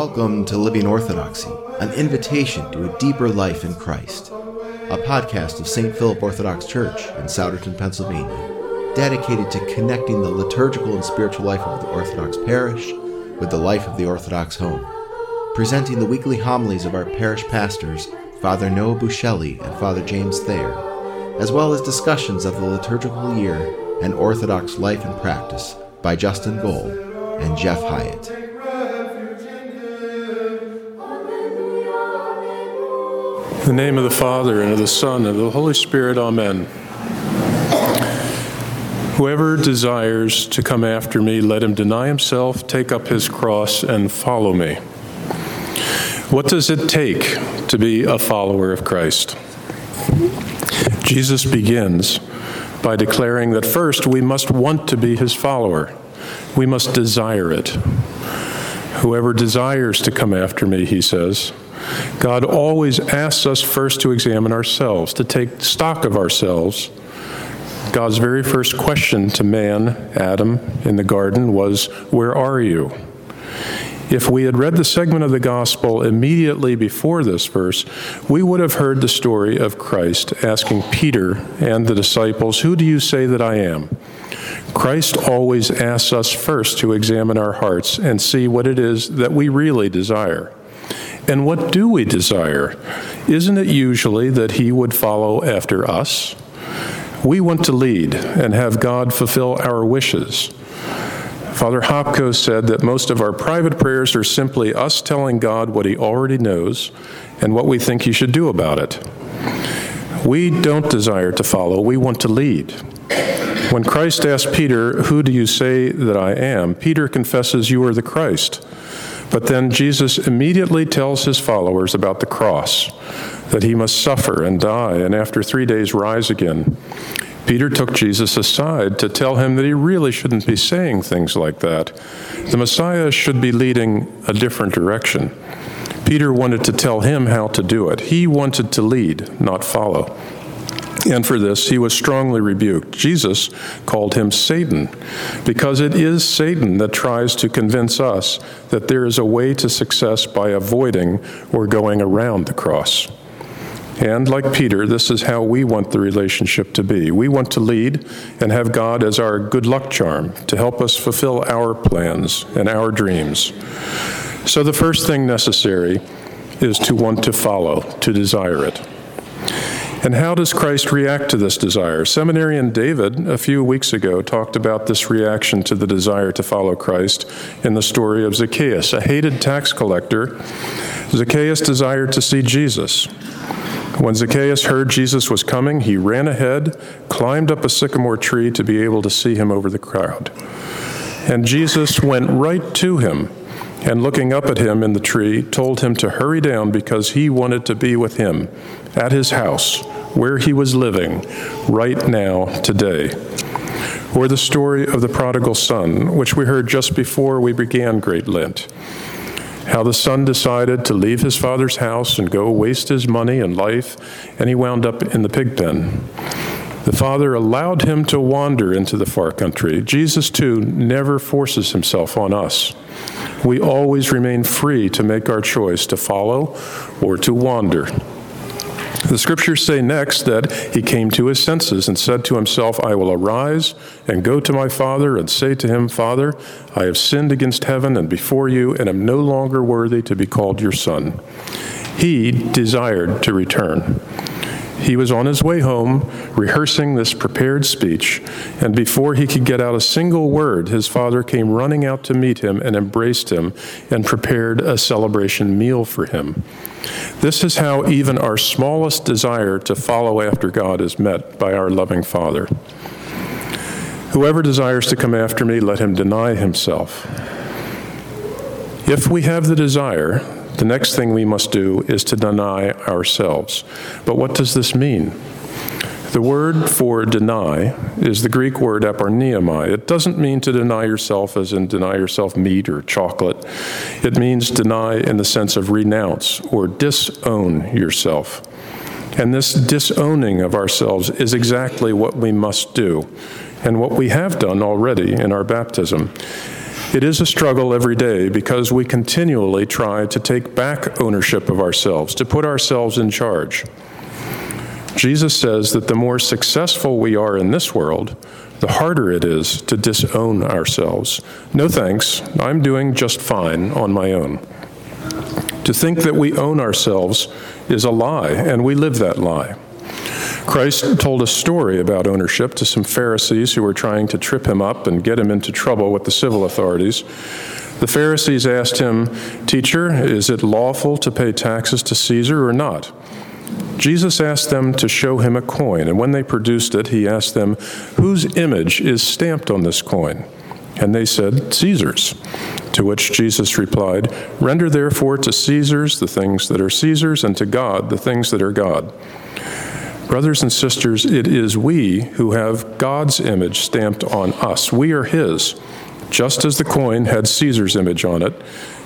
Welcome to Living Orthodoxy, an invitation to a deeper life in Christ. A podcast of St. Philip Orthodox Church in Souderton, Pennsylvania, dedicated to connecting the liturgical and spiritual life of the Orthodox parish with the life of the Orthodox home. Presenting the weekly homilies of our parish pastors, Father Noah Bushelli and Father James Thayer, as well as discussions of the liturgical year and Orthodox life and practice by Justin Gold and Jeff Hyatt. The name of the Father, and of the Son, and of the Holy Spirit, Amen. Whoever desires to come after me, let him deny himself, take up his cross, and follow me. What does it take to be a follower of Christ? Jesus begins by declaring that first we must want to be his follower, we must desire it. Whoever desires to come after me, he says, God always asks us first to examine ourselves, to take stock of ourselves. God's very first question to man, Adam, in the garden was, Where are you? If we had read the segment of the gospel immediately before this verse, we would have heard the story of Christ asking Peter and the disciples, Who do you say that I am? Christ always asks us first to examine our hearts and see what it is that we really desire. And what do we desire? Isn't it usually that He would follow after us? We want to lead and have God fulfill our wishes. Father Hopko said that most of our private prayers are simply us telling God what He already knows and what we think He should do about it. We don't desire to follow, we want to lead. When Christ asked Peter, Who do you say that I am? Peter confesses, You are the Christ. But then Jesus immediately tells his followers about the cross, that he must suffer and die, and after three days rise again. Peter took Jesus aside to tell him that he really shouldn't be saying things like that. The Messiah should be leading a different direction. Peter wanted to tell him how to do it. He wanted to lead, not follow. And for this, he was strongly rebuked. Jesus called him Satan because it is Satan that tries to convince us that there is a way to success by avoiding or going around the cross. And like Peter, this is how we want the relationship to be. We want to lead and have God as our good luck charm to help us fulfill our plans and our dreams. So the first thing necessary is to want to follow, to desire it. And how does Christ react to this desire? Seminarian David, a few weeks ago, talked about this reaction to the desire to follow Christ in the story of Zacchaeus, a hated tax collector. Zacchaeus desired to see Jesus. When Zacchaeus heard Jesus was coming, he ran ahead, climbed up a sycamore tree to be able to see him over the crowd. And Jesus went right to him and looking up at him in the tree, told him to hurry down because he wanted to be with him at his house, where he was living, right now, today. Or the story of the prodigal son, which we heard just before we began Great Lent. How the son decided to leave his father's house and go waste his money and life, and he wound up in the pig pen. The Father allowed him to wander into the far country. Jesus, too, never forces himself on us we always remain free to make our choice to follow or to wander. The scriptures say next that he came to his senses and said to himself, I will arise and go to my father and say to him, Father, I have sinned against heaven and before you and am no longer worthy to be called your son. He desired to return. He was on his way home, rehearsing this prepared speech, and before he could get out a single word, his father came running out to meet him and embraced him and prepared a celebration meal for him. This is how even our smallest desire to follow after God is met by our loving Father. Whoever desires to come after me, let him deny himself. If we have the desire, the next thing we must do is to deny ourselves. But what does this mean? The word for deny is the Greek word aporneomai. It doesn't mean to deny yourself as in deny yourself meat or chocolate. It means deny in the sense of renounce or disown yourself. And this disowning of ourselves is exactly what we must do and what we have done already in our baptism. It is a struggle every day because we continually try to take back ownership of ourselves, to put ourselves in charge. Jesus says that the more successful we are in this world, the harder it is to disown ourselves. No thanks, I'm doing just fine on my own. To think that we own ourselves is a lie, and we live that lie. Christ told a story about ownership to some Pharisees who were trying to trip him up and get him into trouble with the civil authorities. The Pharisees asked him, Teacher, is it lawful to pay taxes to Caesar or not? Jesus asked them to show him a coin, and when they produced it, he asked them, Whose image is stamped on this coin? And they said, Caesar's. To which Jesus replied, Render therefore to Caesar's the things that are Caesar's, and to God the things that are God. Brothers and sisters, it is we who have God's image stamped on us. We are His, just as the coin had Caesar's image on it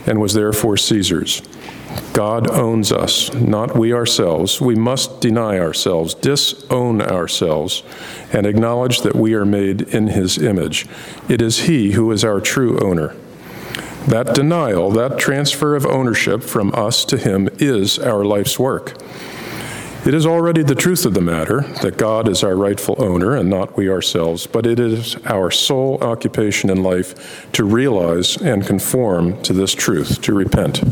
and was therefore Caesar's. God owns us, not we ourselves. We must deny ourselves, disown ourselves, and acknowledge that we are made in His image. It is He who is our true owner. That denial, that transfer of ownership from us to Him, is our life's work. It is already the truth of the matter that God is our rightful owner and not we ourselves, but it is our sole occupation in life to realize and conform to this truth, to repent.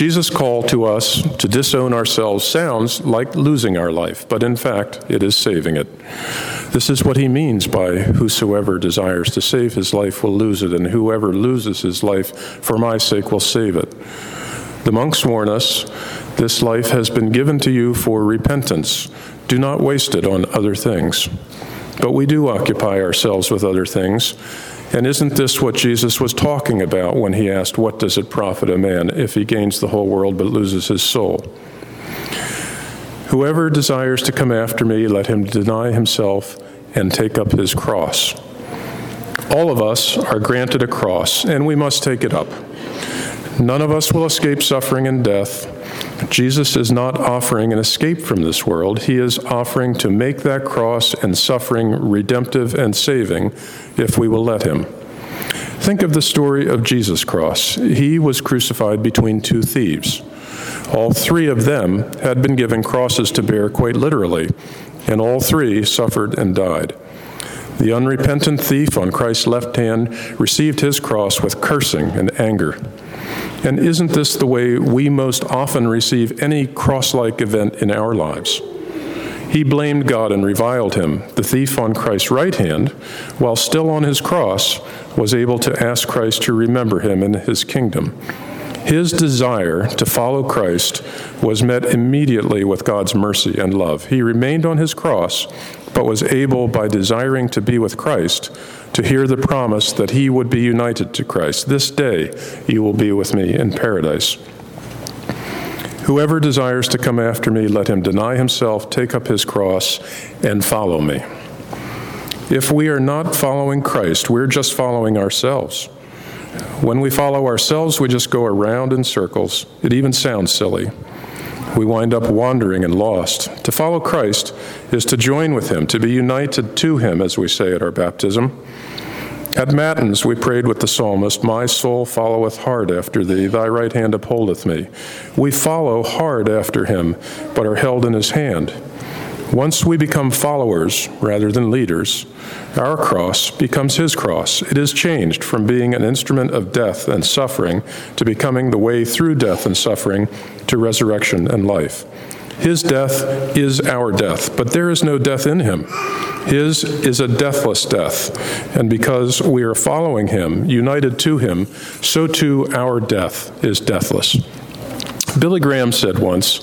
Jesus' call to us to disown ourselves sounds like losing our life, but in fact, it is saving it. This is what he means by whosoever desires to save his life will lose it, and whoever loses his life for my sake will save it. The monks warn us this life has been given to you for repentance. Do not waste it on other things. But we do occupy ourselves with other things and isn't this what Jesus was talking about when he asked, What does it profit a man if he gains the whole world but loses his soul? Whoever desires to come after me, let him deny himself and take up his cross. All of us are granted a cross, and we must take it up. None of us will escape suffering and death. Jesus is not offering an escape from this world. He is offering to make that cross and suffering redemptive and saving if we will let Him. Think of the story of Jesus' cross. He was crucified between two thieves. All three of them had been given crosses to bear quite literally, and all three suffered and died. The unrepentant thief on Christ's left hand received his cross with cursing and anger. And isn't this the way we most often receive any cross like event in our lives? He blamed God and reviled him. The thief on Christ's right hand, while still on his cross, was able to ask Christ to remember him in his kingdom. His desire to follow Christ was met immediately with God's mercy and love. He remained on his cross, but was able, by desiring to be with Christ, to hear the promise that he would be united to Christ. This day you will be with me in paradise. Whoever desires to come after me, let him deny himself, take up his cross, and follow me. If we are not following Christ, we're just following ourselves. When we follow ourselves, we just go around in circles. It even sounds silly. We wind up wandering and lost. To follow Christ is to join with Him, to be united to Him, as we say at our baptism. At Matins, we prayed with the psalmist, My soul followeth hard after thee, thy right hand upholdeth me. We follow hard after him, but are held in his hand. Once we become followers rather than leaders, our cross becomes his cross. It is changed from being an instrument of death and suffering to becoming the way through death and suffering to resurrection and life. His death is our death, but there is no death in him. His is a deathless death, and because we are following him, united to him, so too our death is deathless. Billy Graham said once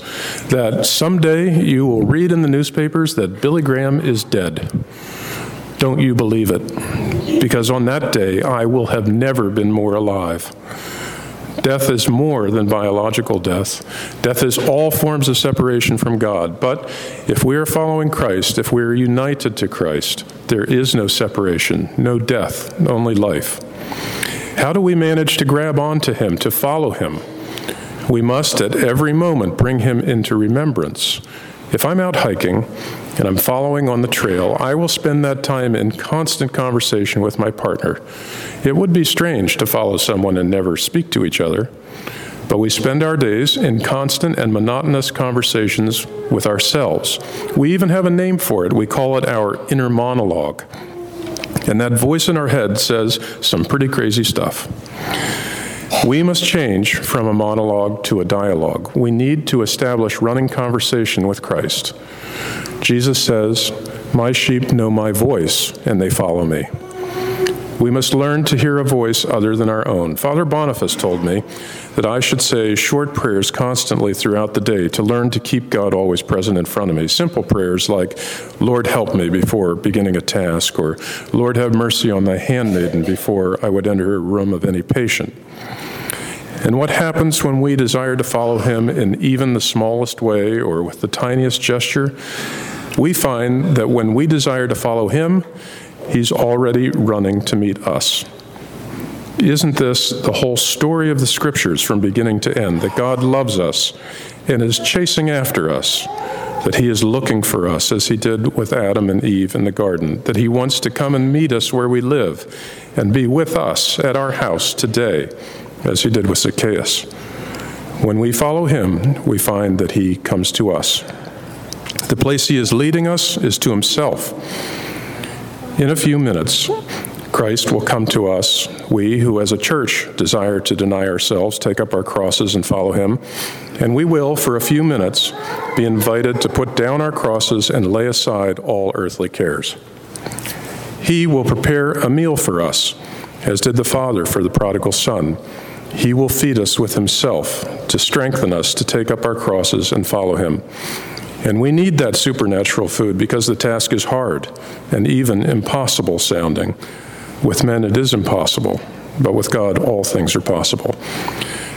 that someday you will read in the newspapers that Billy Graham is dead. Don't you believe it? Because on that day I will have never been more alive. Death is more than biological death. Death is all forms of separation from God. But if we are following Christ, if we are united to Christ, there is no separation, no death, only life. How do we manage to grab onto Him, to follow Him? We must at every moment bring Him into remembrance. If I'm out hiking and I'm following on the trail, I will spend that time in constant conversation with my partner. It would be strange to follow someone and never speak to each other, but we spend our days in constant and monotonous conversations with ourselves. We even have a name for it. We call it our inner monologue. And that voice in our head says some pretty crazy stuff. We must change from a monologue to a dialogue. We need to establish running conversation with Christ. Jesus says, My sheep know my voice, and they follow me. We must learn to hear a voice other than our own. Father Boniface told me that I should say short prayers constantly throughout the day to learn to keep God always present in front of me. Simple prayers like, Lord, help me before beginning a task, or Lord, have mercy on thy handmaiden before I would enter a room of any patient. And what happens when we desire to follow him in even the smallest way or with the tiniest gesture? We find that when we desire to follow him, he's already running to meet us. Isn't this the whole story of the scriptures from beginning to end? That God loves us and is chasing after us, that he is looking for us as he did with Adam and Eve in the garden, that he wants to come and meet us where we live and be with us at our house today as he did with Zacchaeus. When we follow him, we find that he comes to us. The place he is leading us is to himself. In a few minutes, Christ will come to us. We, who as a church desire to deny ourselves, take up our crosses and follow him, and we will, for a few minutes, be invited to put down our crosses and lay aside all earthly cares. He will prepare a meal for us, as did the Father for the prodigal Son he will feed us with Himself to strengthen us to take up our crosses and follow Him. And we need that supernatural food because the task is hard and even impossible sounding. With men, it is impossible, but with God, all things are possible.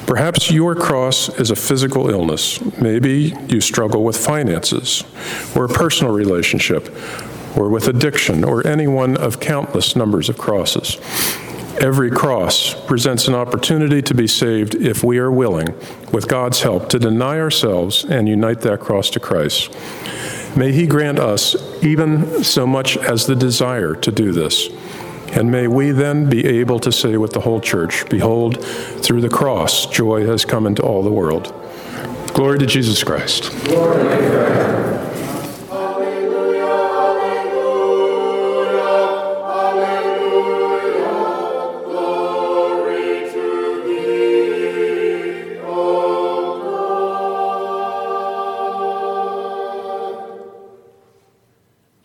Perhaps your cross is a physical illness. Maybe you struggle with finances, or a personal relationship, or with addiction, or any one of countless numbers of crosses. Every cross presents an opportunity to be saved if we are willing, with God's help, to deny ourselves and unite that cross to Christ. May He grant us even so much as the desire to do this. And may we then be able to say with the whole church, Behold, through the cross, joy has come into all the world. Glory to Jesus Christ.